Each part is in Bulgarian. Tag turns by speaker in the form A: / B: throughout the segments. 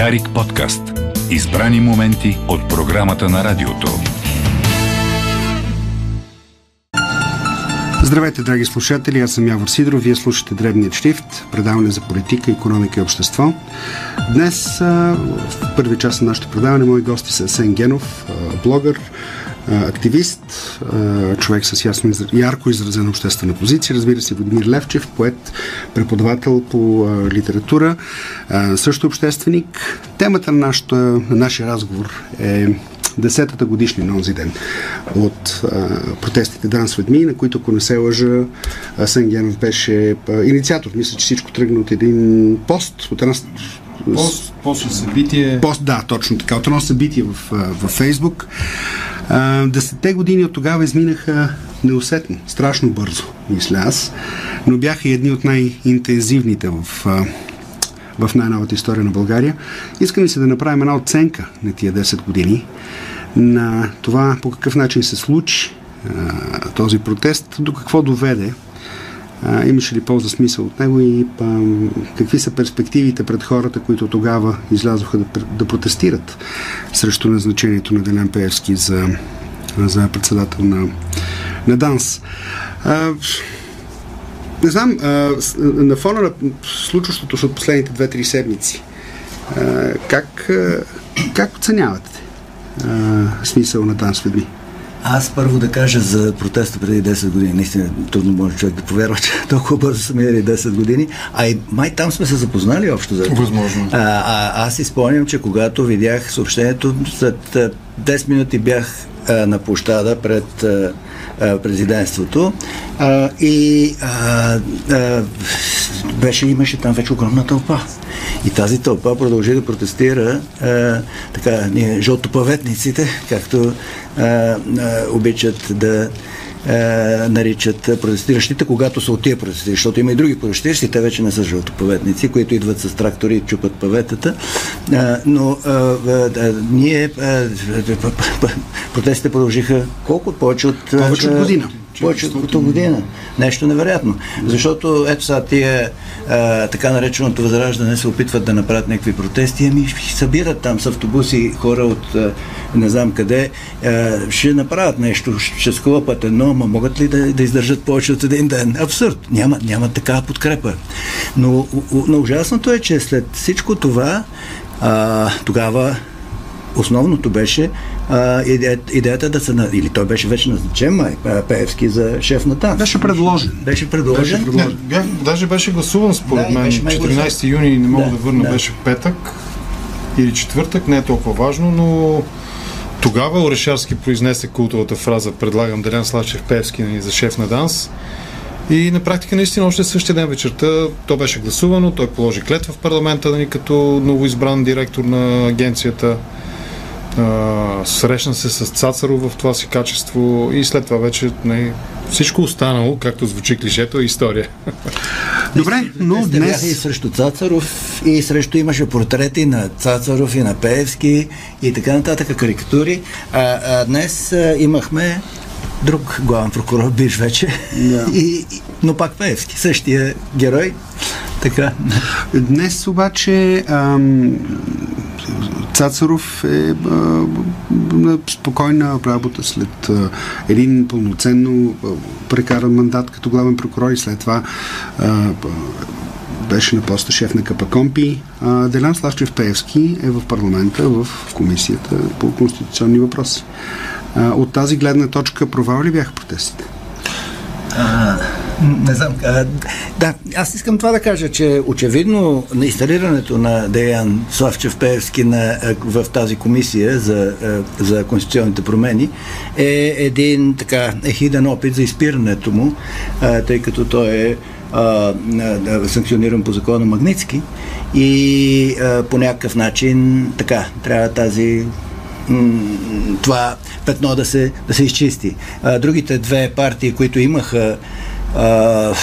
A: Дарик подкаст. Избрани моменти от програмата на радиото.
B: Здравейте, драги слушатели, аз съм Явор Сидоров, вие слушате Дребният шрифт, предаване за политика, економика и общество. Днес в първи част на нашето предаване мои гости са Сен Генов, блогър, активист, човек с ясно, ярко изразена обществена позиция, разбира се, Владимир Левчев, поет, преподавател по литература, също общественик. Темата на, нашата, на нашия разговор е десетата годишни на онзи ден от а, протестите Дан Сведми, на които, ако не се лъжа, Генов беше а, инициатор. Мисля, че всичко тръгна от един пост, от една
C: Пост, пост събитие.
B: Пост, да, точно така. От едно събитие в, в Фейсбук. Десетте години от тогава изминаха неусетно, страшно бързо, мисля аз, но бяха едни от най-интензивните в, в най-новата история на България. Искам се да направим една оценка на тия 10 години, на това по какъв начин се случи този протест, до какво доведе а, имаше ли полза смисъл от него и а, какви са перспективите пред хората, които тогава излязоха да, да протестират срещу назначението на Делян Пеевски за, за председател на, на ДАНС. А, не знам, а, на фона на случващото се от последните 2-3 седмици, а, как, а, как оценявате а, смисъл на ДАНС Ведми?
D: Аз първо да кажа за протеста преди 10 години. Наистина трудно може човек да повярва, че толкова бързо са минали 10 години. А и май там сме се запознали общо. За...
C: Възможно.
D: А, а, аз си спомням, че когато видях съобщението, след 10 минути бях а, на площада пред а, президентството а, и а, а, беше, имаше там вече огромна тълпа. И тази тълпа продължи да протестира а, така, ние, жълтопаветниците, както а, а, обичат да а, наричат протестиращите, когато са от тия протестиращи, защото има и други протестиращи, те вече не са жълтопаветници, които идват с трактори и чупат паветата. А, но а, а, ние а, протестите продължиха колко? Повече от...
B: Повече от година
D: повече от година. Нещо невероятно. Защото ето сега тия а, така нареченото възраждане се опитват да направят някакви протести, ами събират там с автобуси хора от а, не знам къде, а, ще направят нещо, ще склопат едно, ама могат ли да, да издържат повече от един ден? Абсурд. Няма, няма такава подкрепа. Но, но ужасното е, че след всичко това а, тогава основното беше а, идеята, идеята да се... Или той беше вече назначен, май, Пеевски за шеф на ТАН.
B: Беше предложен.
D: Беше предложен.
C: Беше предложен. Не, даже беше гласуван според да, мен. 14 юни, не мога да, да върна, да. беше петък или четвъртък, не е толкова важно, но тогава Орешарски произнесе култовата фраза предлагам Делян Славчев Певски нали, за шеф на ДАНС. И на практика наистина още същия ден вечерта то беше гласувано, той положи клетва в парламента нали, като новоизбран директор на агенцията. Срещна се с Цацаров в това си качество и след това вече не, всичко останало, както звучи клишето, е история.
B: Добре, но днес...
D: и срещу Цацаров, и срещу имаше портрети на Цацаров и на Пеевски и така нататък, карикатури. А, а днес а, имахме друг главен прокурор, биш вече, yeah. и, но пак Пеевски, същия герой. Така.
B: Днес обаче ам, Цацаров е на спокойна работа след един пълноценно прекаран мандат като главен прокурор и след това беше на поста шеф на КПКОМПИ. Делян Славчев Пеевски е в парламента в комисията по конституционни въпроси. От тази гледна точка провал ли бяха протестите?
D: Не знам. А, да, аз искам това да кажа, че очевидно на инсталирането на Деян Славчев Пеевски на, в тази комисия за, за конституционните промени е един така ехиден опит за изпирането му, тъй като той е а, санкциониран по закона Магницки и а, по някакъв начин така трябва тази това петно да се, да се изчисти. А, другите две партии, които имаха а,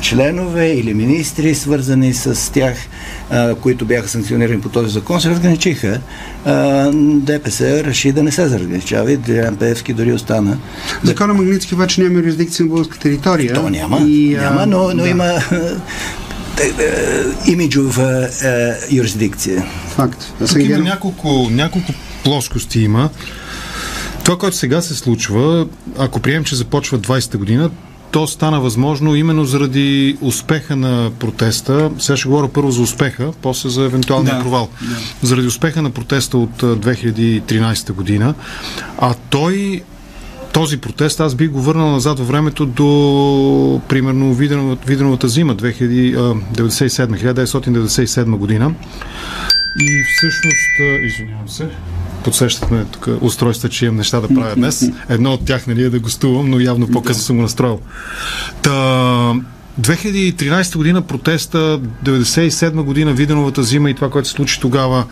D: членове или министри, свързани с тях, а, които бяха санкционирани по този закон, се разграничиха. А, ДПС реши да не се разграничава и Делян Пеевски дори остана.
B: Закона Магнитски обаче няма юрисдикция на българска територия.
D: То няма, и, няма но, но да. има имиджова юрисдикция.
B: Факт.
C: Тук има няколко, няколко плоскости има. Това, което сега се случва, ако приемем, че започва 20-та година, то стана възможно именно заради успеха на протеста. Сега ще говоря първо за успеха, после за евентуалния да, провал. Да. Заради успеха на протеста от 2013 година. А той този протест аз бих го върнал назад във времето до примерно Виденовата зима 1997, 1997 година. И всъщност, извинявам се, подсещат ме тук устройства, че имам неща да правя днес. Едно от тях нали, е да гостувам, но явно по-късно съм го настроил. Та, 2013 година протеста, 97 година Виденовата зима и това, което се случи тогава,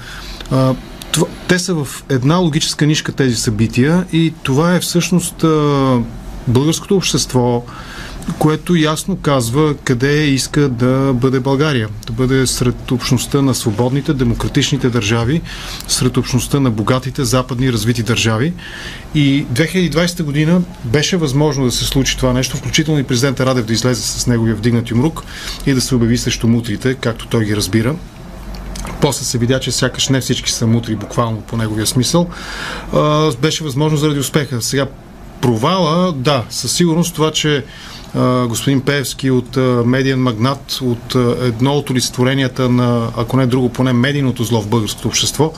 C: а, това, те са в една логическа нишка тези събития и това е всъщност а, българското общество, което ясно казва къде иска да бъде България. Да бъде сред общността на свободните, демократичните държави, сред общността на богатите, западни, развити държави. И 2020 година беше възможно да се случи това нещо, включително и президента Радев да излезе с неговия вдигнат юмрук и да се обяви срещу мутрите, както той ги разбира. После се видя, че сякаш не всички са мутри, буквално по неговия смисъл. беше възможно заради успеха. Сега провала, да, със сигурност това, че господин Певски от медиен магнат, от едно от олицетворенията на, ако не друго, поне медийното зло в българското общество,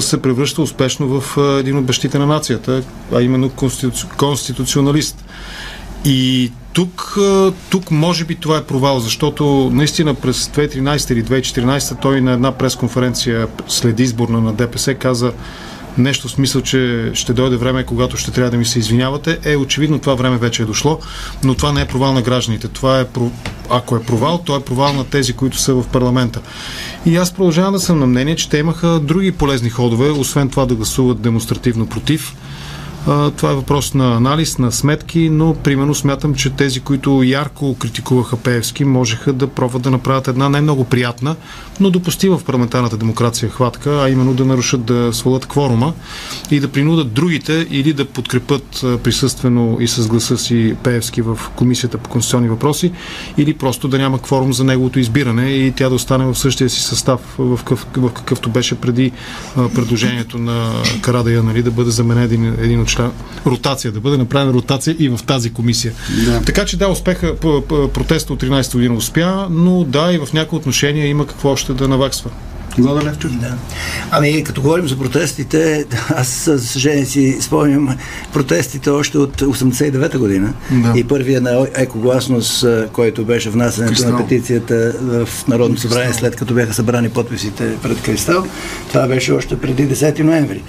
C: се превръща успешно в един от бащите на нацията, а именно конституци... конституционалист. И тук, тук може би това е провал, защото наистина през 2013 или 2014 той на една пресконференция след изборна на ДПС каза нещо в смисъл, че ще дойде време, когато ще трябва да ми се извинявате, е очевидно това време вече е дошло, но това не е провал на гражданите. Това е, ако е провал, то е провал на тези, които са в парламента. И аз продължавам да съм на мнение, че те имаха други полезни ходове, освен това да гласуват демонстративно против това е въпрос на анализ, на сметки, но примерно смятам, че тези, които ярко критикуваха Пеевски, можеха да пробват да направят една не много приятна, но допустима в парламентарната демокрация хватка, а именно да нарушат да свалят кворума и да принудат другите или да подкрепят присъствено и с гласа си Пеевски в Комисията по конституционни въпроси, или просто да няма кворум за неговото избиране и тя да остане в същия си състав, в, какъв, в какъвто беше преди предложението на Карадая, нали, да бъде заменен един, един от член, ротация, да бъде направена ротация и в тази комисия. Да. Така че да, успеха, протеста от 13 година успя, но да, и в някои отношения има какво още да наваксва.
D: Влада Левчев? Да. Ами, като говорим за протестите, аз, за съжаление, си спомням протестите още от 89-та година. Да. И първия на екогласност, който беше внасянето Кристал. на петицията в Народното събрание, след като бяха събрани подписите пред Кристал, това беше още преди 10 ноември.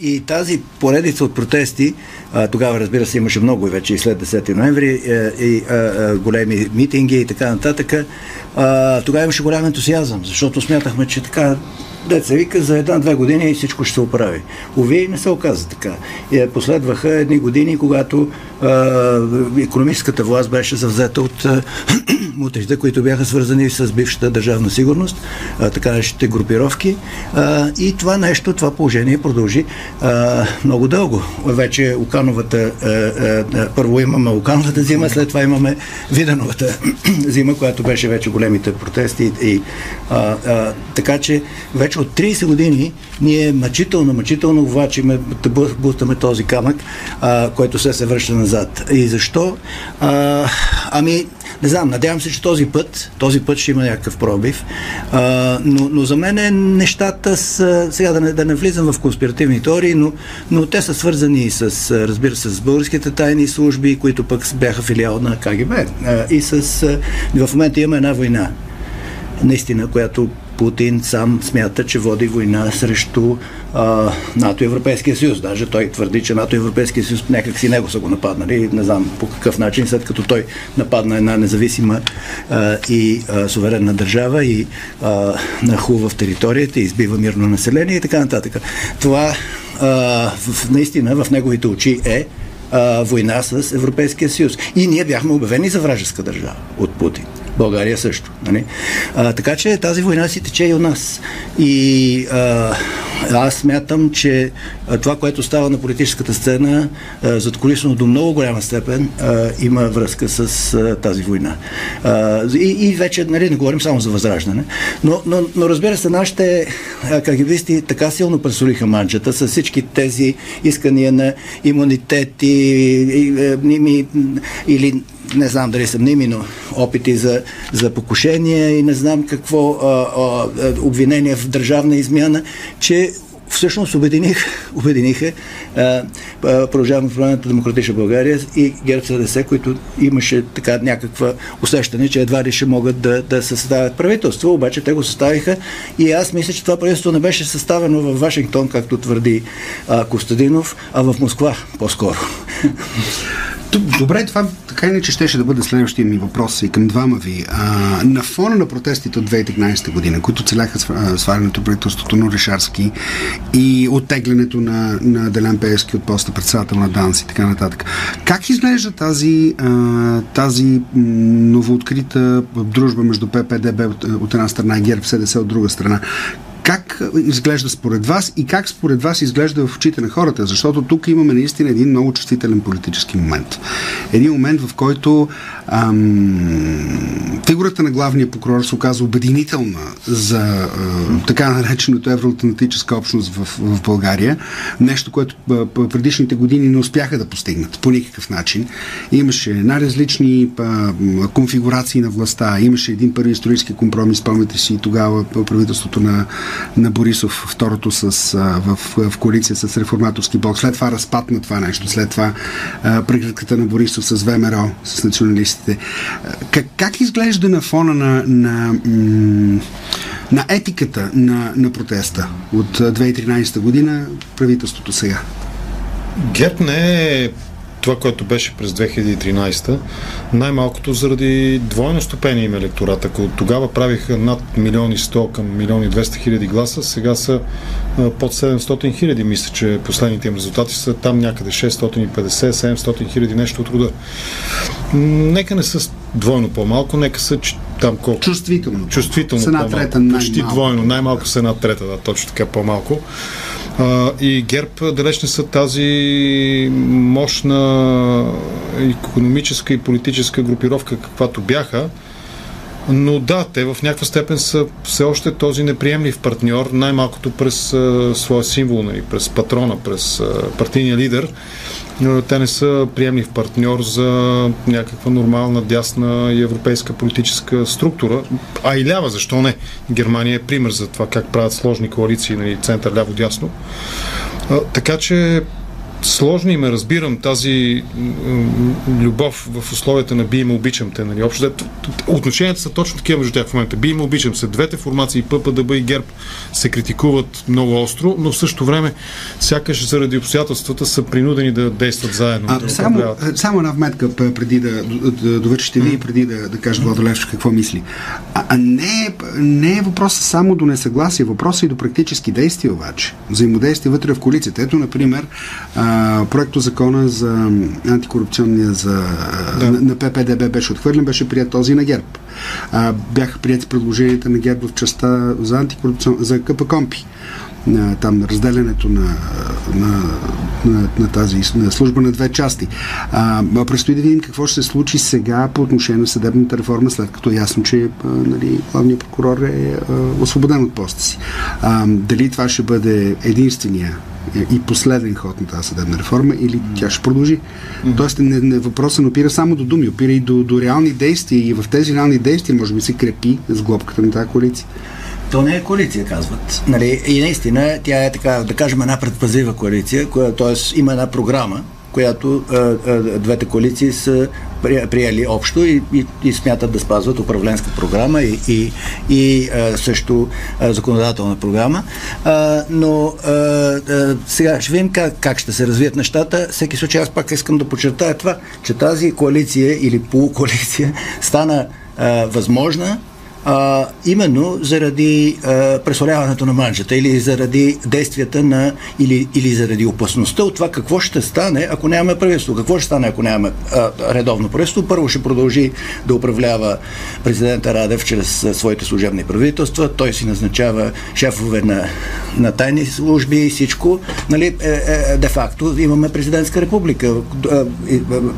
D: И тази поредица от протести, а, тогава разбира се имаше много и вече и след 10 ноември, е, и а, а, големи митинги и така нататък, а, тогава имаше голям ентусиазъм, защото смятахме, че така деца вика, за една-две години всичко ще се оправи. Ови не се оказа така. И е, последваха едни години, когато а, економическата власт беше завзета от мутрите, които бяха свързани с бившата държавна сигурност, а, така наречените групировки. А, и това нещо, това положение продължи а, много дълго. Вече Окановата, а, а, първо имаме Окановата зима, след това имаме Видановата зима, която беше вече големите протести. И, а, а, така че вече от 30 години ние мъчително, мъчително влачиме, бутаме този камък, а, който се се връща назад. И защо? А, ами, не знам, надявам се, че този път, този път ще има някакъв пробив. А, но, но за мен нещата са, сега да не, да не влизам в конспиративни теории, но, но те са свързани с, разбира се, с българските тайни служби, които пък бяха филиал на КГБ. А, и с, в момента има една война наистина, която Путин сам смята, че води война срещу а, НАТО и Европейския съюз. Даже той твърди, че НАТО и Европейския съюз някак си него са го нападнали. Не знам по какъв начин, след като той нападна една независима а, и а, суверенна държава и а, нахува в територията, избива мирно население и така нататък. Това а, в, наистина в неговите очи е а, война с Европейския съюз. И ние бяхме обявени за вражеска държава от Путин. България също. Нали? А, така че тази война си тече и у нас. И а, аз смятам, че това, което става на политическата сцена, зад колисно до много голяма степен а, има връзка с а, тази война. А, и, и вече нали, не говорим само за възраждане. Но, но, но разбира се, нашите кагибисти така силно пресолиха манчата с всички тези искания на имунитети и, или не знам дали са мними, но опити за, за покушение и не знам какво а, а, обвинение в държавна измяна, че всъщност обединих, обединиха Продължаваме промяната Демократична България и ГЕРБ СДС, които имаше така някаква усещане, че едва ли ще могат да, да съставят правителство, обаче те го съставиха и аз мисля, че това правителство не беше съставено в Вашингтон, както твърди а, Костадинов, а в Москва по-скоро.
B: Добре, това така иначе щеше да бъде следващия ми въпрос и към двама ви. А, на фона на протестите от 2013 година, които целяха свалянето правителството на Решарски и оттеглянето на, на Делян Пеевски от поста председател на ДАНС и така нататък, как изглежда тази, а, тази новооткрита дружба между ППДБ от, от една страна и ГЕРБ СДС от друга страна? Как изглежда според вас и как според вас изглежда в очите на хората? Защото тук имаме наистина един много чувствителен политически момент. Един момент, в който ам, фигурата на главния прокурор се оказа обединителна за а, така нареченото евроатлантическа общност в, в България. Нещо, което предишните години не успяха да постигнат по никакъв начин. Имаше най-различни конфигурации на властта. Имаше един първи исторически компромис, спомняте си тогава правителството на на Борисов, второто с, а, в, в коалиция с реформаторски блок. След това разпад на това нещо, след това преградката на Борисов с ВМРО, с националистите. Как, как изглежда на фона на, на, на етиката на, на протеста от 2013 година правителството сега?
C: ГЕРБ не е това, което беше през 2013, най-малкото заради двойно ступение им електорат. Ако тогава правиха над милиони 100 към милиони 200 хиляди гласа, сега са под 700 хиляди. Мисля, че последните им резултати са там някъде 650-700 хиляди нещо от рода. Нека не са двойно по-малко, нека са там колко?
B: Чувствително.
C: Чувствително
B: с една трета
C: Почти двойно, най-малко с една трета, да, точно така по-малко. А, и ГЕРБ далеч не са тази мощна економическа и политическа групировка, каквато бяха. Но да, те в някаква степен са все още този неприемлив партньор, най-малкото през а, своя символ, нали, през патрона, през а, партийния лидер те не са приемлив партньор за някаква нормална дясна и европейска политическа структура, а и лява, защо не? Германия е пример за това как правят сложни коалиции, нали, център ляво-дясно. Така че сложно им е, разбирам тази любов в условията на би им обичам те. Нали? Общо, отношенията са точно такива между тях в момента. Би им обичам се. Двете формации, ППДБ и ГЕРБ, се критикуват много остро, но в същото време сякаш заради обстоятелствата са принудени да действат заедно.
B: А,
C: да
B: само, само една вметка преди да, да довършите ви, преди да, да кажа Владо Левчев какво мисли. А, а не, не е въпросът само до несъгласие, въпросът е и до практически действия обаче. Взаимодействие вътре в коалицията. Ето, например, а, проекто закона за антикорупционния за, да. на, на ППДБ беше отхвърлен, беше прият този на ГЕРБ. А, бяха прияти предложенията на ГЕРБ в частта за антикорупцион, за КПКОМПИ там разделянето на, на, на, на тази на служба на две части. А, предстои да видим какво ще се случи сега по отношение на съдебната реформа, след като е ясно, че а, нали, главният прокурор е а, освободен от поста си. А, дали това ще бъде единствения и последен ход на тази съдебна реформа или тя ще продължи. Mm. Тоест не, не, въпросът не опира само до думи, опира и до, до реални действия и в тези реални действия може би се крепи с глобката на тази коалиция.
D: То не е коалиция, казват. Нали? И наистина тя е така, да кажем, една предпазлива коалиция, която т.е. има една програма, която а, а, двете коалиции са приели общо и, и, и смятат да спазват управленска програма и, и, и а, също а, законодателна програма. А, но а, а, сега ще видим как, как ще се развият нещата. Всеки случай аз пак искам да подчертая това, че тази коалиция или полукоалиция стана а, възможна а, именно заради а, пресоляването на манжата или заради действията на или, или заради опасността от това какво ще стане, ако нямаме правителство. Какво ще стане, ако нямаме а, редовно правителство? Първо ще продължи да управлява президента Радев чрез а, своите служебни правителства. Той си назначава шефове на, на тайни служби и всичко. Нали, е, е, де-факто имаме президентска република.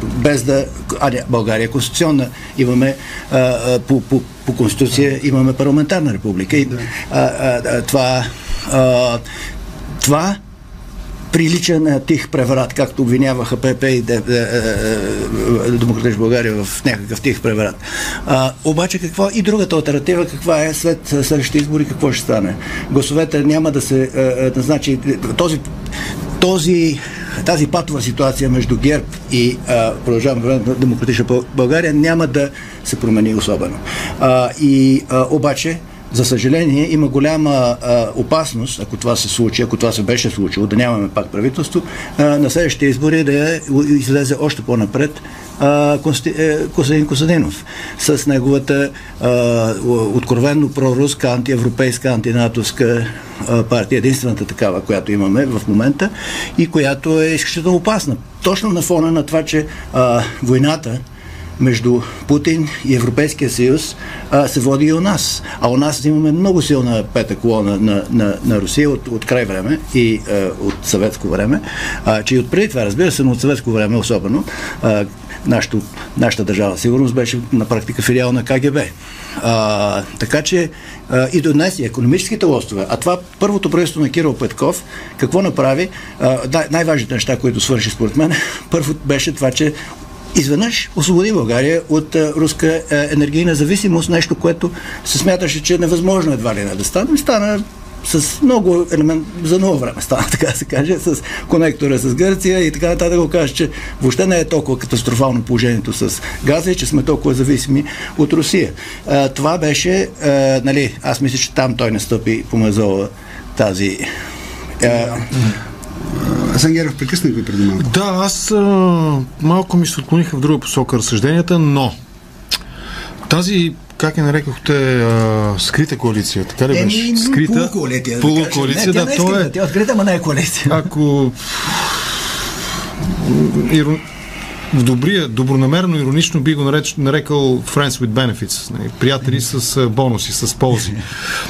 D: Без да... А, не, България е конституционна. Имаме а, по, по, по конституция имаме парламентарна република. И, а, а, а, това, а, това прилича на тих преврат, както обвиняваха ПП и Демократич България в някакъв тих преврат. А, обаче какво и другата альтернатива, каква е след следващите избори, какво ще стане? Гласовете няма да се назначи. Този, този тази патова ситуация между ГЕРБ и продължаваме на демократична България няма да се промени особено. А, и а, обаче за съжаление, има голяма а, опасност, ако това се случи, ако това се беше случило, да нямаме пак правителство, а, на следващите избори да излезе още по-напред е, Костадин Костадинов с неговата а, откровенно проруска, антиевропейска, антинатовска а, партия, единствената такава, която имаме в момента и която е изключително опасна. Точно на фона на това, че а, войната между Путин и Европейския съюз а, се води и у нас. А у нас имаме много силна пета колона на, на, на Русия от, от край време и а, от съветско време, а, че и от преди това, разбира се, но от съветско време особено, а, нашото, нашата държава сигурност беше на практика филиал на КГБ. А, така че а, и до днес и економическите лостове. А това първото правителство на Кирил Петков, какво направи? А, най-важните неща, които свърши според мен, първо беше това, че изведнъж освободи България от а, руска а, енергийна зависимост, нещо, което се смяташе, че е невъзможно едва ли не да стане. Стана с много елемент, за много време стана, така да се каже, с конектора с Гърция и така нататък да го кажа, че въобще не е толкова катастрофално положението с газа и че сме толкова зависими от Русия. А, това беше, а, нали, аз мисля, че там той настъпи по мазола тази а,
B: Асен прекъснах ви преди малко.
C: Да, аз а, малко ми се отклониха в друга посока разсъжденията, но тази как я нарекохте а, скрита коалиция, така ли беше?
D: Скрита полукоалиция.
C: Полукоалиция, да,
D: да,
C: то
D: е... Тя е открита, ама не е коалиция.
C: Ако в добрия, добронамерено, иронично би го нареч, нарекал friends with benefits, не, нали, приятели с бонуси, с ползи.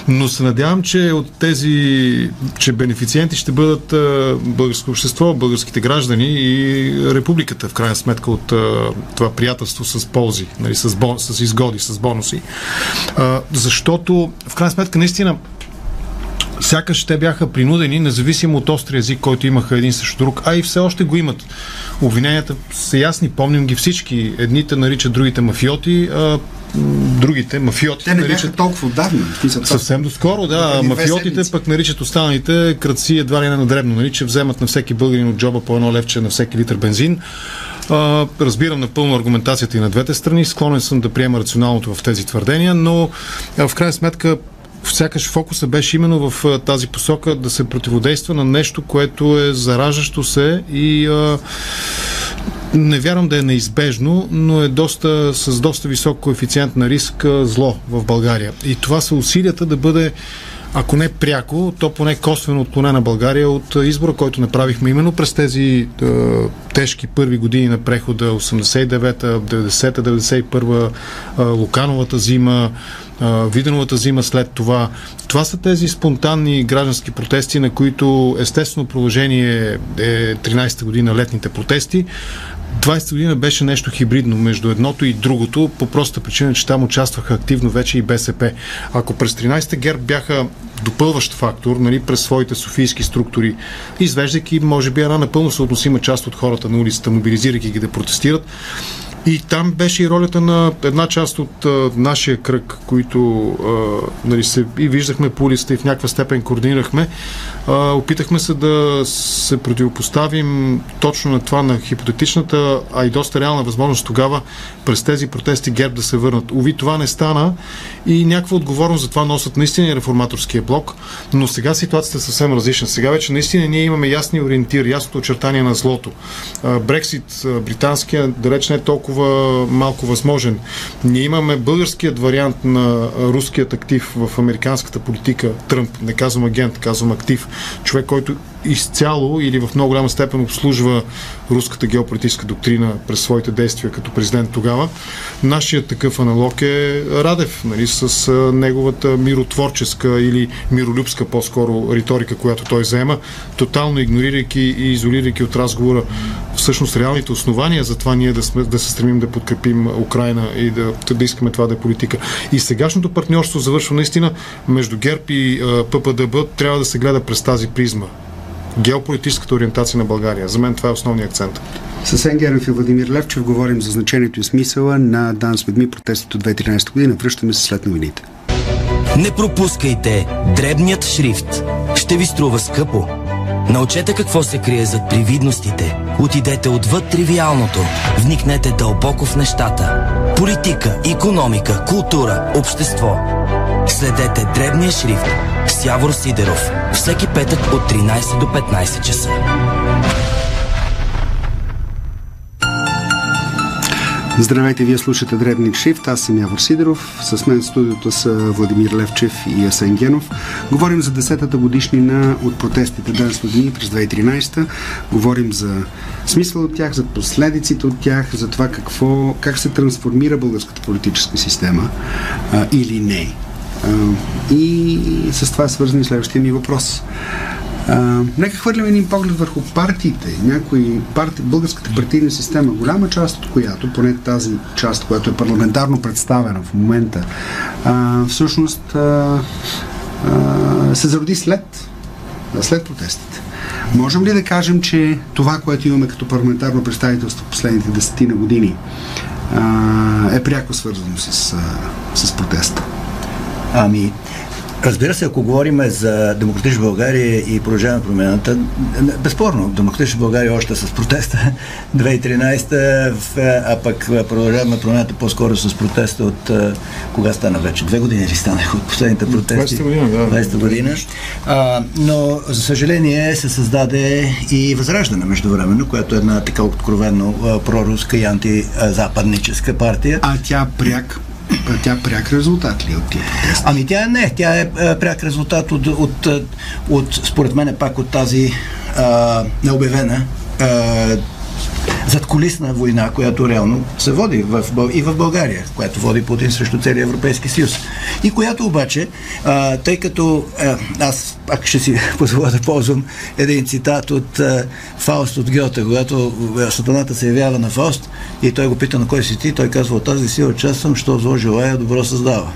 C: Но се надявам, че от тези, че бенефициенти ще бъдат българско общество, българските граждани и републиката, в крайна сметка, от това приятелство с ползи, нали, с, бон, с изгоди, с бонуси. Защото, в крайна сметка, наистина, сякаш те бяха принудени, независимо от острия език, който имаха един срещу друг, а и все още го имат. Обвиненията са ясни, помним ги всички. Едните наричат другите мафиоти, а другите мафиоти
B: Те не наричат толкова отдавна.
C: Съвсем доскоро, да. Мафиотите пък наричат останалите кръци едва ли не на дребно, нали, че вземат на всеки българин от джоба по едно левче на всеки литър бензин. А, разбирам напълно аргументацията и на двете страни. Склонен съм да приема рационалното в тези твърдения, но в крайна сметка сякаш фокуса беше именно в тази посока да се противодейства на нещо, което е заражащо се и не вярвам да е неизбежно, но е доста, с доста висок коефициент на риск зло в България. И това са усилията да бъде ако не пряко, то поне косвено отклонена България от избора, който направихме именно през тези е, тежки първи години на прехода 89-та, 90-та, 91-та, е, Лукановата зима, Виденовата зима след това. Това са тези спонтанни граждански протести, на които естествено продължение е 13-та година летните протести. 20-та година беше нещо хибридно между едното и другото, по проста причина, че там участваха активно вече и БСП. Ако през 13-та ГЕРБ бяха допълващ фактор нали, през своите софийски структури, извеждайки, може би, една напълно съотносима част от хората на улицата, мобилизирайки ги да протестират, и там беше и ролята на една част от а, нашия кръг, които а, нали, се и виждахме по улицата и в някаква степен координирахме. А, опитахме се да се противопоставим точно на това, на хипотетичната, а и доста реална възможност тогава през тези протести ГЕРБ да се върнат. Ови, това не стана и някаква отговорност за това носят наистина реформаторския блок, но сега ситуацията е съвсем различна. Сега вече наистина ние имаме ясни ориентир, ясното очертание на злото. Брексит, британския, далеч не е толкова толкова малко възможен. Ние имаме българският вариант на руският актив в американската политика, Тръмп, не казвам агент, казвам актив, човек, който изцяло или в много голяма степен обслужва руската геополитическа доктрина през своите действия като президент тогава. Нашият такъв аналог е Радев, нали, с неговата миротворческа или миролюбска по-скоро риторика, която той заема, тотално игнорирайки и изолирайки от разговора всъщност реалните основания за това ние да, сме, да се стремим да подкрепим Украина и да, да искаме това да е политика. И сегашното партньорство завършва наистина между ГЕРБ и ППДБ трябва да се гледа през тази призма геополитическата ориентация на България. За мен това е основният акцент.
B: С Енгеров и Владимир Левчев говорим за значението и смисъла на Дан с людьми протестите от 2013 година. Връщаме се след новините.
E: Не пропускайте дребният шрифт. Ще ви струва скъпо. Научете какво се крие зад привидностите. Отидете отвъд тривиалното. Вникнете дълбоко в нещата. Политика, економика, култура, общество. Следете дребния шрифт с Явор Сидеров. Всеки петък от 13 до 15 часа.
B: Здравейте, вие слушате Дребник Шифт, аз съм Явор Сидоров, с мен в студиото са Владимир Левчев и Асен Генов. Говорим за 10-та годишнина от протестите Ден с дни през 2013. Говорим за смисъл от тях, за последиците от тях, за това какво, как се трансформира българската политическа система а, или не. И с това е свързан и следващия ми въпрос. А, нека хвърлим един поглед върху партиите. Някои парти, българската партийна система, голяма част от която, поне тази част, която е парламентарно представена в момента, а, всъщност а, а, се зароди след, след протестите. Можем ли да кажем, че това, което имаме като парламентарно представителство в последните десетина години, а, е пряко свързано с, с протеста?
D: Ами, Разбира се, ако говорим за Демократична България и продължаване промената, безспорно, Демократична България още с протеста 2013, а пък продължаваме промената по-скоро с протеста от кога стана вече? Две години ли станаха от последните протести?
C: 20 година, да.
D: 20 година. А, но, за съжаление, се създаде и Възраждане междувременно, която е една така откровенно проруска и антизападническа партия.
B: А тя пряк тя пряк резултат ли е от тия протести?
D: Ами тя не, тя е пряк резултат от, от, от, според мен пак от тази а, необявена а, задколисна война, която реално се води в, и в България, която води Путин срещу целия Европейски съюз. И която обаче, а, тъй като а, аз пак ще си позволя да ползвам един цитат от а, Фауст от Гьота, когато сатаната се явява на Фауст и той го пита на кой си ти, той казва от тази сила част съм, що зло желая, добро създава.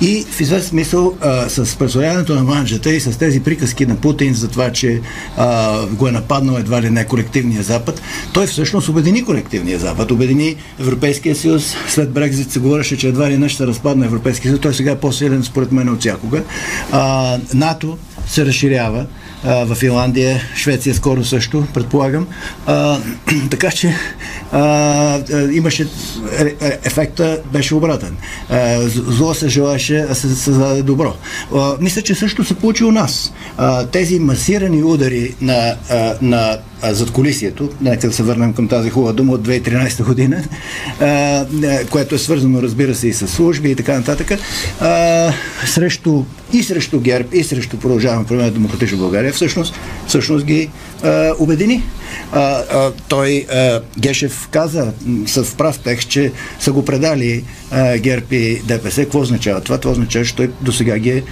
D: И в известен смисъл а, с представляването на манджата и с тези приказки на Путин за това, че а, го е нападнал едва ли не колективния Запад, той всъщност обедини колективния Запад, обедини Европейския съюз. След Брекзит се говореше, че едва ли не ще се разпадне Европейския съюз. Той сега е по-силен според мен от всякога. А, НАТО се разширява в Финландия, Швеция скоро също, предполагам. А, така че а, имаше е, е, ефекта беше обратен. А, зло се желаше, а се създаде добро. А, мисля, че също се получи у нас. А, тези масирани удари на, а, на зад колисието, нека да се върнем към тази хубава дума от 2013 година, а, което е свързано, разбира се, и с служби и така нататък, а, срещу, и срещу ГЕРБ, и срещу продължаваме промена Демократична България, всъщност, всъщност ги а, обедини. А, а, той, а, Гешев каза с прав текст, че са го предали а, ГЕРБ и ДПС. Какво означава това? Това означава, че той до сега ги,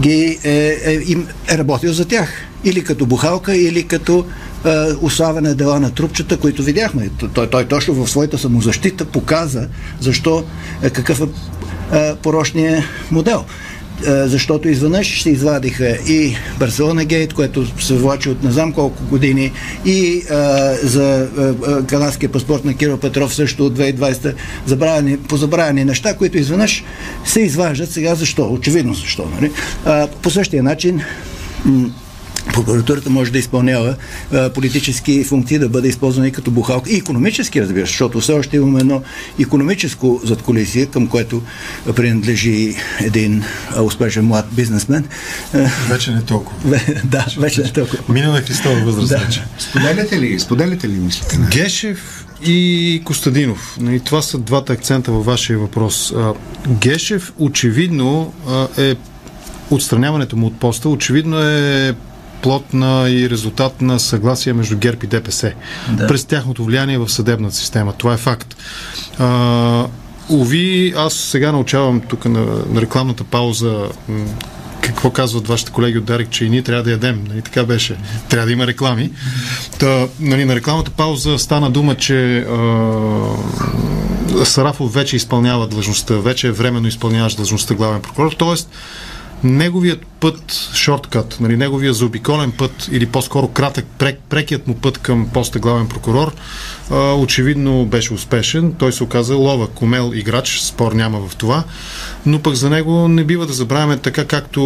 D: ги е, е, им е работил за тях. Или като бухалка, или като ославяне дела на трупчета, които видяхме. Той, той точно в своята самозащита показа защо, е, какъв е порочният модел защото изведнъж се извадиха и Барселона Гейт, което се влачи от не знам колко години, и а, за а, канадския паспорт на Кирил Петров също от 2020, забравени, позабравени неща, които изведнъж се изваждат сега. Защо? Очевидно защо. Нали? А, по същия начин прокуратурата може да изпълнява а, политически функции, да бъде използвана и като бухалка, и економически, разбира се, защото все още имаме едно економическо задколисие, към което принадлежи един а, успешен млад бизнесмен.
C: Вече не толкова.
D: да, вече не толкова.
C: Минала Христова възраст
B: да.
C: вече.
B: Споделяте ли, споделяте ли мислите?
C: Гешев и Костадинов. И това са двата акцента във вашия въпрос. Гешев очевидно е отстраняването му от поста, очевидно е плод на и резултат на съгласие между ГЕРБ и ДПС. Да. През тяхното влияние в съдебната система. Това е факт. А, Ови, аз сега научавам тук на, на рекламната пауза какво казват вашите колеги от Дарик, че и ние трябва да ядем. Нали, така беше. Трябва да има реклами. Та, нали, на рекламата пауза стана дума, че а, Сарафов вече изпълнява длъжността, вече е временно изпълняващ длъжността главен прокурор. Тоест, неговият път, шорткът, нали, неговия заобиколен път или по-скоро кратък, прек, прекият му път към поста главен прокурор, а, очевидно беше успешен. Той се оказа лова, комел играч, спор няма в това, но пък за него не бива да забравяме така както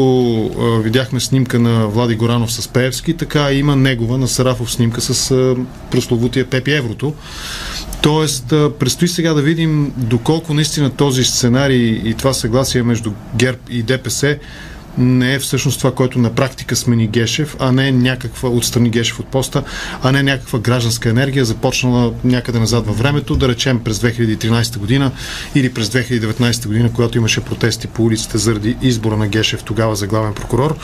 C: а, видяхме снимка на Влади Горанов с Пеевски, така има негова на Сарафов снимка с а, прословутия Пепи Еврото. Тоест, предстои сега да видим доколко наистина този сценарий и това съгласие между ГЕРБ и ДПС не е всъщност това, което на практика смени Гешев, а не някаква, отстрани Гешев от поста, а не някаква гражданска енергия, започнала някъде назад във времето, да речем през 2013 година или през 2019 година, когато имаше протести по улиците заради избора на Гешев тогава за главен прокурор.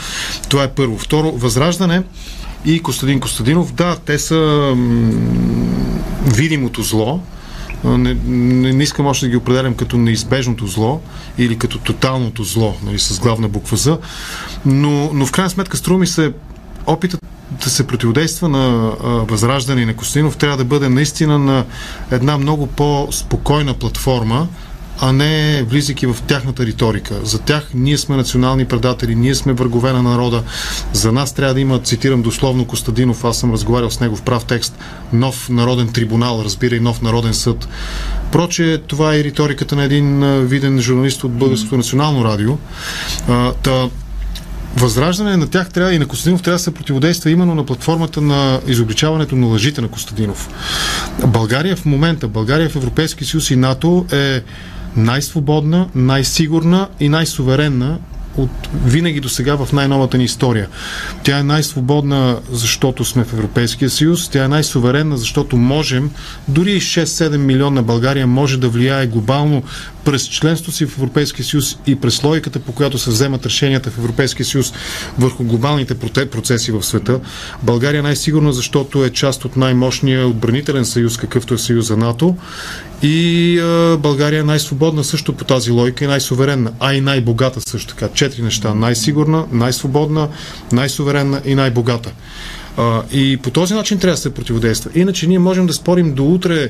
C: Това е първо. Второ, Възраждане и Костадин Костадинов, да, те са видимото зло, не, не, искам още да ги определям като неизбежното зло или като тоталното зло, нали, с главна буква За, но, но в крайна сметка струва ми се опитът да се противодейства на а, Възраждане на Костинов трябва да бъде наистина на една много по-спокойна платформа, а не влизайки в тяхната риторика. За тях ние сме национални предатели, ние сме врагове на народа. За нас трябва да има, цитирам дословно Костадинов, аз съм разговарял с него в прав текст, нов народен трибунал, разбира и нов народен съд. Проче, това е риториката на един виден журналист от Българското национално радио. Та, Възраждане на тях трябва и на Костадинов трябва да се противодейства именно на платформата на изобличаването на лъжите на Костадинов. България в момента, България в Европейски съюз и НАТО е най-свободна, най-сигурна и най-суверенна от винаги до сега в най-новата ни история. Тя е най-свободна, защото сме в Европейския съюз, тя е най-суверенна, защото можем, дори и 6-7 милиона България може да влияе глобално през членство си в Европейския съюз и през логиката, по която се вземат решенията в Европейския съюз върху глобалните процеси в света. България най-сигурна, защото е част от най-мощния отбранителен съюз, какъвто е съюза НАТО. И а, България е най-свободна също по тази логика и най-суверенна, а и най-богата също така. Четири неща. Най-сигурна, най-свободна, най-суверенна и най-богата. А, и по този начин трябва да се противодейства. Иначе ние можем да спорим до утре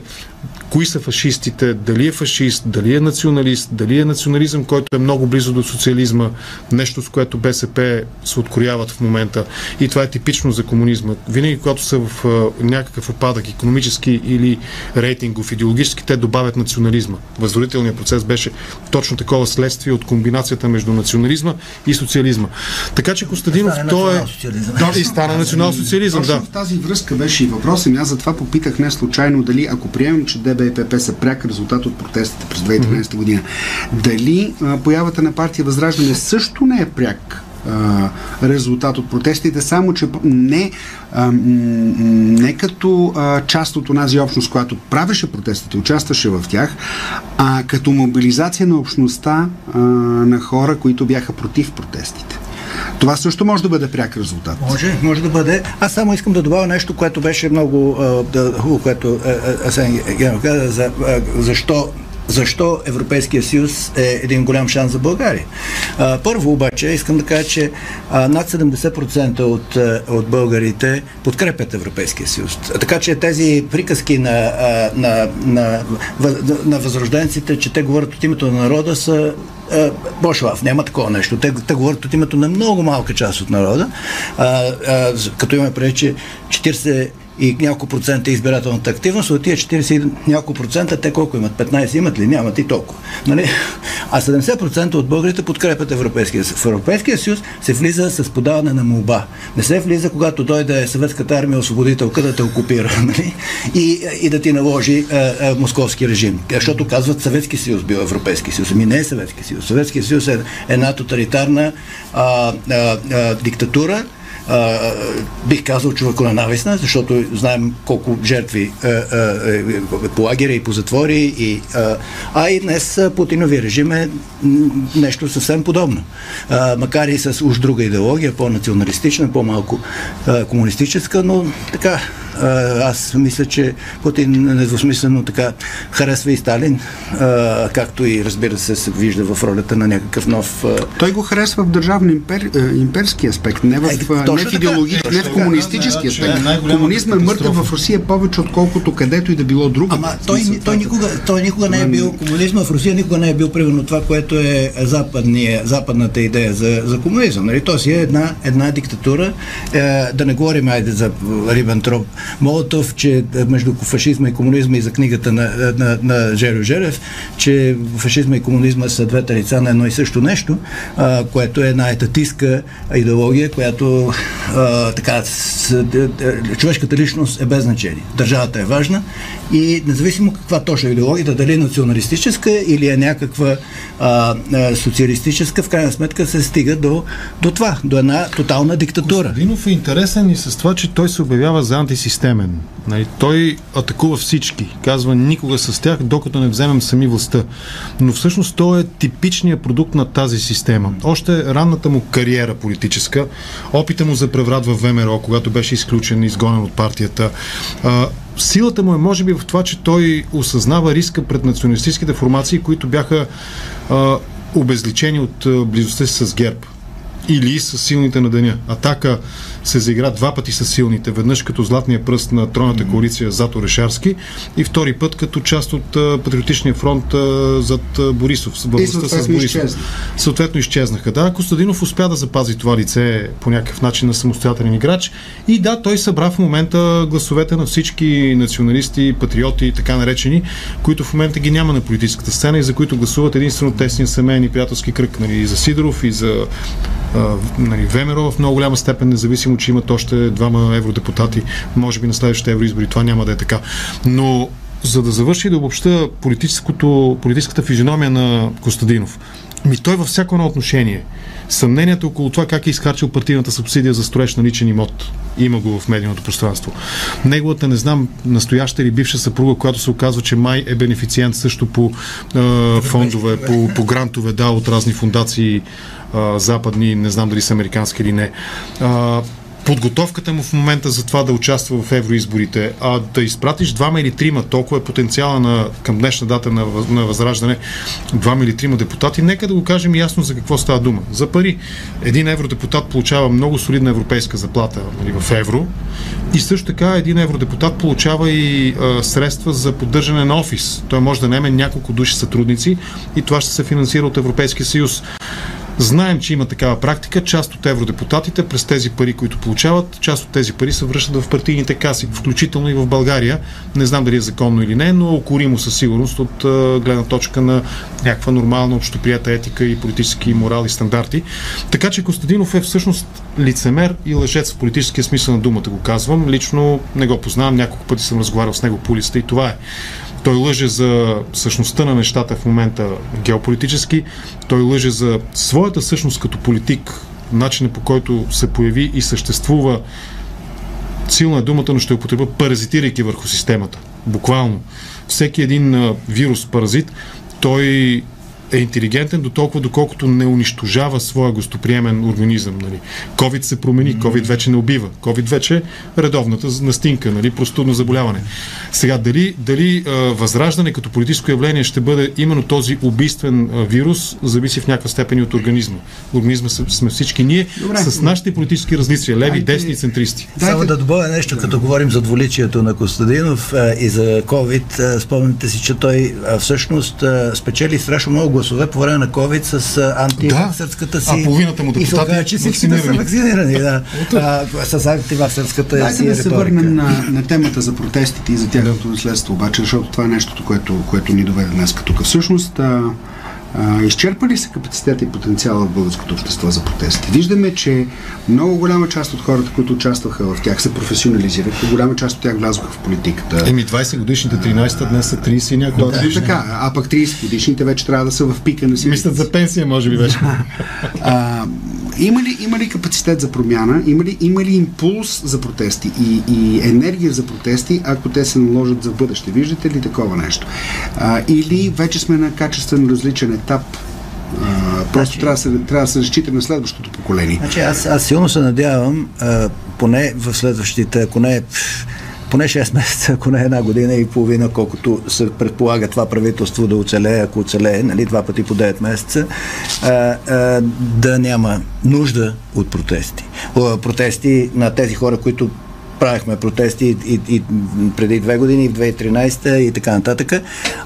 C: кои са фашистите, дали е фашист, дали е националист, дали е национализъм, който е много близо до социализма, нещо с което БСП се открояват в момента. И това е типично за комунизма. Винаги, когато са в някакъв опадък, економически или рейтингов, идеологически, те добавят национализма. Възродителният процес беше точно такова следствие от комбинацията между национализма и социализма. Така че Костадинов, той е... Да, и стана национал социализъм, да.
B: в тази връзка беше и въпросът. Аз затова попитах не случайно дали, ако приемем, че ДБ и ПП са пряк резултат от протестите през 2013 година, дали а, появата на партия Възраждане също не е пряк резултат от протестите, само че не, а, не като а, част от онази общност, която правеше протестите, участваше в тях, а като мобилизация на общността а, на хора, които бяха против протестите. Това също може да бъде пряк резултат.
D: Може, може да бъде. Аз само искам да добавя нещо, което беше много хубаво, което Асен Генов каза, за, защо защо Европейския съюз е един голям шанс за България. А, първо обаче искам да кажа, че а, над 70% от, от българите подкрепят Европейския съюз. Така че тези приказки на, на, на, на, на възрожденците, че те говорят от името на народа, са Бошлав, няма такова нещо. Те, те говорят от името на много малка част от народа, а, а, като имаме преди, че 40 и няколко процента избирателната активност, от тия 40 няколко процента, те колко имат? 15 имат ли? Нямат и толкова. Нали? А 70% от българите подкрепят Европейския съюз. В Европейския съюз се влиза с подаване на молба. Не се влиза, когато дойде съветската армия освободителка да те окупира нали? и, и да ти наложи а, а, московски режим. Защото казват Съветски съюз бил Европейски съюз. Ами не е Съветски съюз. Съветски съюз е една тоталитарна а, а, а, диктатура, бих казал човеконенавистна, защото знаем колко жертви а, а, по лагеря и по затвори. И, а, а и днес Путинови режим е нещо съвсем подобно. А, макар и с уж друга идеология, по-националистична, по-малко а, комунистическа, но така аз мисля, че Путин недвусмислено така харесва и Сталин, както и разбира се се вижда в ролята на някакъв нов...
B: Той го харесва в държавно импер, имперски аспект, не в, е, не в идеологически, не в комунистически аспект. Комунизмът е мъртъв в Русия повече, отколкото където и да било друго.
D: Ама той, той, никога, той никога не е бил комунизма в Русия, никога не е бил примерно това, което е западния, западната идея за, за комунизъм. Нали? То си е една, една диктатура. Е, да не говорим айде за Рибентроп, Молотов, че между фашизма и комунизма и за книгата на, на, на Жеро Жерев, че фашизма и комунизма са двете лица на едно и също нещо, а, което е една етатистка идеология, която а, така, с, човешката личност е без значение. Държавата е важна и независимо каква точно е идеологията, дали е националистическа или е някаква а, а, социалистическа, в крайна сметка се стига до, до това, до една тотална диктатура.
C: Костадинов е интересен и с това, че той се обявява за антисистемен. Нали, той атакува всички. Казва никога с тях, докато не вземем сами властта. Но всъщност той е типичният продукт на тази система. Още ранната му кариера политическа, опита му за преврат в ВМРО, когато беше изключен изгонен от партията, силата му е може би в това, че той осъзнава риска пред националистическите формации, които бяха а, обезличени от близостта си с ГЕРБ или с силните на деня. Атака се заигра два пъти с силните. Веднъж като златния пръст на тройната коалиция зад Орешарски и втори път като част от Патриотичния фронт зад Борисов.
B: с Борисов. Изчезна.
C: Съответно изчезнаха. Да, Костадинов успя да запази това лице по някакъв начин на самостоятелен играч и да, той събра в момента гласовете на всички националисти, патриоти, така наречени, които в момента ги няма на политическата сцена и за които гласуват единствено тесния семейен и приятелски кръг. Нали, и за Сидоров, и за нали, Времеро в много голяма степен, независимо, че имат още двама евродепутати, може би на следващите евроизбори това няма да е така. Но за да завърши да обобща политическата физиономия на Костадинов, ми той във всяко едно отношение. Съмнението около това как е изхарчил партийната субсидия за строеж на личен имот. Има го в медийното пространство. Неговата, не знам, настояща или бивша съпруга, която се оказва, че май е бенефициент също по е, фондове, по, по грантове, да, от разни фундации а, западни, не знам дали са американски или не. А, подготовката му в момента за това да участва в евроизборите, а да изпратиш двама или трима, толкова е потенциала на, към днешна дата на, на възраждане, двама или трима депутати, нека да го кажем ясно за какво става дума. За пари. Един евродепутат получава много солидна европейска заплата нали, в евро и също така един евродепутат получава и а, средства за поддържане на офис. Той може да наеме няколко души сътрудници и това ще се финансира от Европейския съюз. Знаем, че има такава практика. Част от евродепутатите през тези пари, които получават, част от тези пари се връщат в партийните каси, включително и в България. Не знам дали е законно или не, но окоримо със сигурност от гледна точка на някаква нормална общоприята етика и политически морал и стандарти. Така че Костадинов е всъщност лицемер и лъжец в политическия смисъл на думата, го казвам. Лично не го познавам, няколко пъти съм разговарял с него по улицата и това е. Той лъже за същността на нещата в момента геополитически, той лъже за своята същност като политик, начина по който се появи и съществува силна е думата, но ще употреба паразитирайки върху системата. Буквално. Всеки един вирус, паразит, той е интелигентен до толкова, доколкото не унищожава своя гостоприемен организъм. Нали. COVID се промени, COVID вече не убива. COVID вече е редовната настинка, нали, простудно заболяване. Сега, дали, дали а, възраждане като политическо явление ще бъде именно този убийствен а, вирус, зависи в някаква степен от организма. Организма сме всички ние Добре. с нашите политически различия, леви, Дайте... десни, центристи.
D: Само да добавя нещо, като говорим за дволичието на Костадинов а, и за COVID. Спомняте си, че той всъщност спечели страшно много гласове по време на COVID с антиваксърската си.
C: А половината му
D: депутати и се оказа, че всички да са вакцинирани. Да, а, с антиваксърската
B: Дайте си да се върнем на, на темата за протестите и за тяхното наследство, обаче, защото това е нещото, което, което ни доведе днес. Тук всъщност а, а, изчерпа ли се капацитета и потенциала в българското общество за протести? Виждаме, че много голяма част от хората, които участваха в тях, се професионализираха, голяма част от тях влязоха в политиката.
C: Еми 20 годишните, 13-та, днес са 30 и няколко
B: да, годишни. Така, а пък 30 годишните вече трябва да са в пика на си.
C: Мислят за пенсия, може би вече.
B: а, има, ли, има ли капацитет за промяна? Има ли, има ли импулс за протести и, и енергия за протести, ако те се наложат за бъдеще? Виждате ли такова нещо? А, или вече сме на качествено различен етап а, просто значи, трябва, да се, трябва да се разчита на следващото поколение.
D: Значи, аз, аз силно се надявам, а, поне в следващите, ако не поне 6 месеца, ако не една година и половина, колкото се предполага това правителство да оцелее, ако оцелее, нали, два пъти по 9 месеца, а, а, да няма нужда от протести. Протести на тези хора, които правихме протести и, и, и преди две години, в 2013 и така нататък.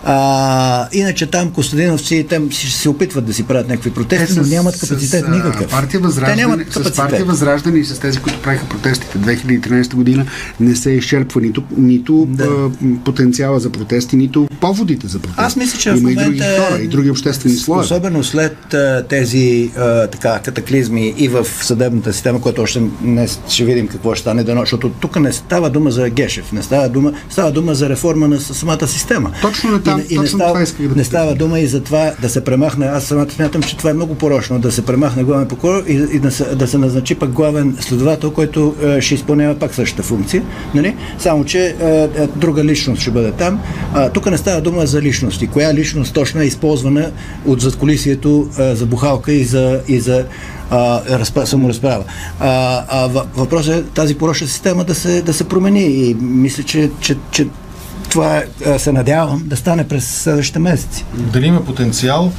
D: А, иначе там Костадиновци те ще се опитват да си правят някакви протести, но нямат капацитет с, никакъв.
B: Партия възраждане, с партия Възраждане и с тези, които правиха протестите 2013 година, не се изчерпва нито, нито да. потенциала за протести, нито поводите за протести.
D: Аз мисля, че
B: Има
D: в момента,
B: и други хора, и други обществени слои.
D: Особено след тези а, така, катаклизми и в съдебната система, което още не ще видим какво ще стане, защото тук не става дума за Гешев, не става дума, става дума за реформа на самата система.
B: Точно на там, и, и
D: не, става, да не става дума и за това да се премахне, аз самата смятам, че това е много порочно, да се премахне главен прокурор и, и да, се, да се назначи пък главен следовател, който е, ще изпълнява пак същата функция, нали? само че е, е, друга личност ще бъде там. А, тук не става дума за личности. Коя личност точно е използвана от задколисието е, за бухалка и за, и за а, разпра, саморазправа. А, а въпросът е тази порочна система да се, да се промени и мисля, че, че, че това се надявам да стане през следващите месеци.
C: Дали има потенциал?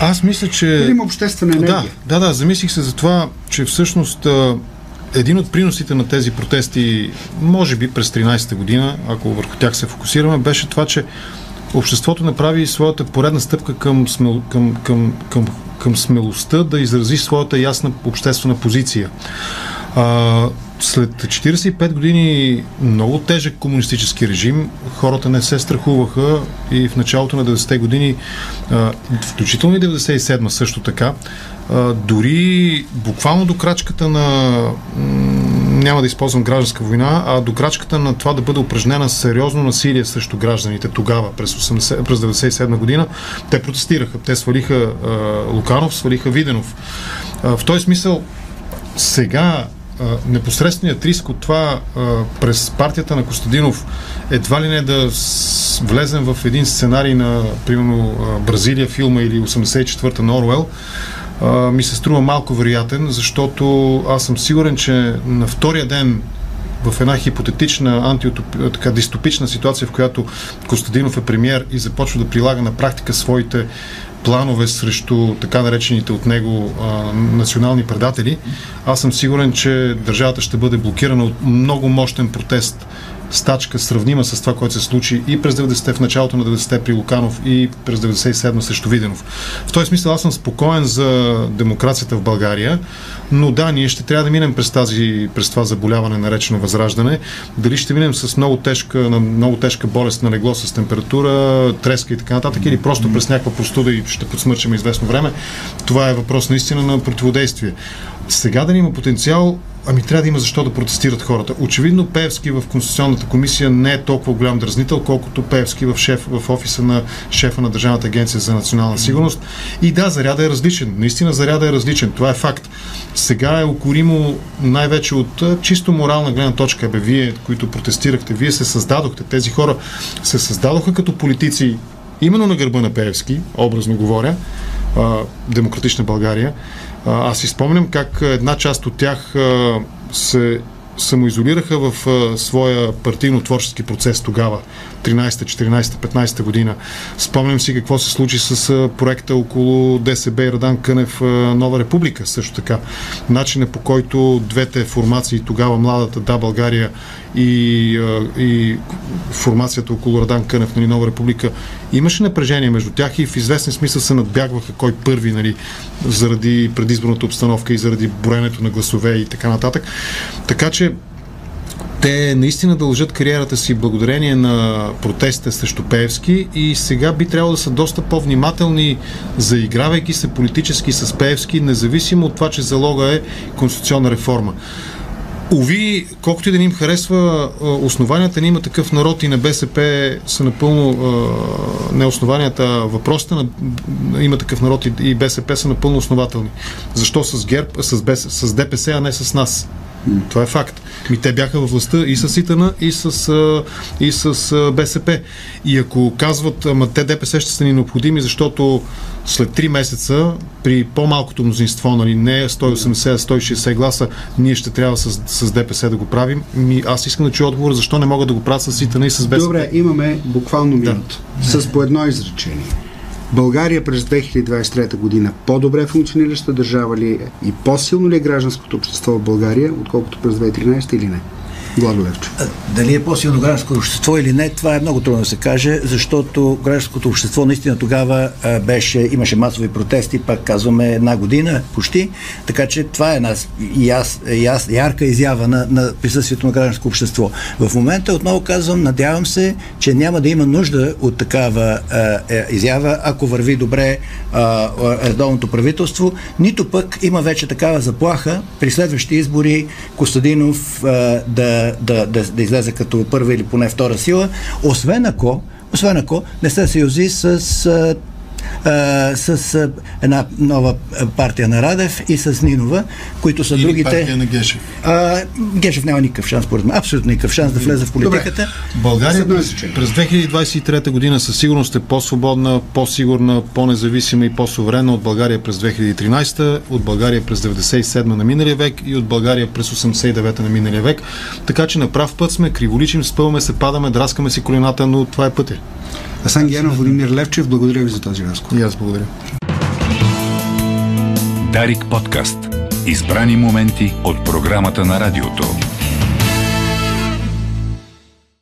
C: Аз мисля, че...
B: Дали има обществена енергия?
C: Да, да, да, замислих се за това, че всъщност един от приносите на тези протести, може би през 13-та година, ако върху тях се фокусираме, беше това, че обществото направи своята поредна стъпка към, смел, към, към, към, към смелостта да изрази своята ясна обществена позиция. А, след 45 години много тежък комунистически режим, хората не се страхуваха и в началото на 90-те години, включително и 97 също така, дори буквално до крачката на няма да използвам гражданска война, а до крачката на това да бъде упражнена сериозно насилие срещу гражданите тогава, през, 80, през 97 година, те протестираха. Те свалиха а, Луканов, свалиха Виденов. А, в този смисъл, сега непосредственият риск от това през партията на Костадинов едва ли не да влезем в един сценарий на, примерно, Бразилия филма или 84-та на Оруел, ми се струва малко вероятен, защото аз съм сигурен, че на втория ден в една хипотетична така, дистопична ситуация, в която Костадинов е премьер и започва да прилага на практика своите планове срещу така наречените от него а, национални предатели, аз съм сигурен, че държавата ще бъде блокирана от много мощен протест стачка, сравнима с това, което се случи и през 90-те, в началото на 90-те при Луканов и през 97 срещу Виденов. В този смисъл аз съм спокоен за демокрацията в България, но да, ние ще трябва да минем през, тази, през това заболяване, наречено възраждане. Дали ще минем с много тежка, на много тежка болест на легло с температура, треска и така нататък, или просто през някаква простуда и ще подсмърчим известно време, това е въпрос наистина на противодействие. Сега да има потенциал, Ами трябва да има защо да протестират хората. Очевидно Певски в Конституционната комисия не е толкова голям дразнител, колкото Певски в, шеф, в офиса на шефа на Държавната агенция за национална сигурност. И да, заряда е различен. Наистина заряда е различен. Това е факт. Сега е укоримо най-вече от чисто морална гледна точка. Бе, вие, които протестирахте, вие се създадохте. Тези хора се създадоха като политици именно на гърба на Певски, образно говоря, Демократична България. Аз си спомням как една част от тях се самоизолираха в своя партийно-творчески процес тогава. 13-14-15 година. Спомням си какво се случи с проекта около ДСБ и Радан Кънев Нова република също така. Начинът по който двете формации, тогава младата Да България и, и формацията около Радан Кънев, нали, Нова република, имаше напрежение между тях и в известен смисъл се надбягваха кой първи, нали, заради предизборната обстановка и заради броенето на гласове и така нататък. Така че те наистина дължат кариерата си благодарение на протестите срещу Пеевски и сега би трябвало да са доста по-внимателни, заигравайки се политически с Пеевски, независимо от това, че залога е конституционна реформа. Ови, колкото и да ни им харесва, основанията ни има такъв народ и на БСП са напълно не основанията, въпросите на има такъв народ и БСП са напълно основателни. Защо с ГЕРБ, с, без, с ДПС, а не с нас? Това е факт. Ми те бяха във властта и с Итана, и с, и с БСП. И ако казват, ама те ДПС ще са ни необходими, защото след 3 месеца при по-малкото мнозинство, нали, не 180, 160 гласа, ние ще трябва с, с ДПС да го правим. Ми, аз искам да чуя отговор, защо не могат да го правят с Итана и с БСП.
B: Добре, имаме буквално минута. Да. С по едно изречение. България през 2023 година по-добре функционираща държава ли е и по-силно ли е гражданското общество в България, отколкото през 2013 или не? Благолевче.
D: Дали е по-силно гражданското общество или не, това е много трудно да се каже, защото гражданското общество наистина тогава беше, имаше масови протести, пак казваме една година почти, така че това е една яс, яс, ярка изява на, на присъствието на гражданско общество. В момента отново казвам, надявам се, че няма да има нужда от такава а, е, изява, ако върви добре редовното правителство, нито пък има вече такава заплаха при следващи избори Костадинов а, да да, да, да излезе като първа или поне втора сила, освен ако, освен ако не се съюзи с а, с а, една нова партия на Радев и с Нинова, които са
C: Или
D: другите.
C: партия на Гешев.
D: А, Гешев няма никакъв шанс, според мен. Абсолютно никакъв шанс да влезе в политиката.
C: Добре. България през, през 2023 година със сигурност е по-свободна, по-сигурна, по-независима и по-суверенна от България през 2013, от България през 97 на миналия век и от България през 89 на миналия век. Така че на прав път сме, криволичим, спъваме се, падаме, драскаме си колената, но това е пътя.
B: Асан Генов, Владимир Левчев, благодаря ви за този разговор.
C: И аз благодаря.
A: Дарик подкаст. Избрани моменти от програмата на радиото.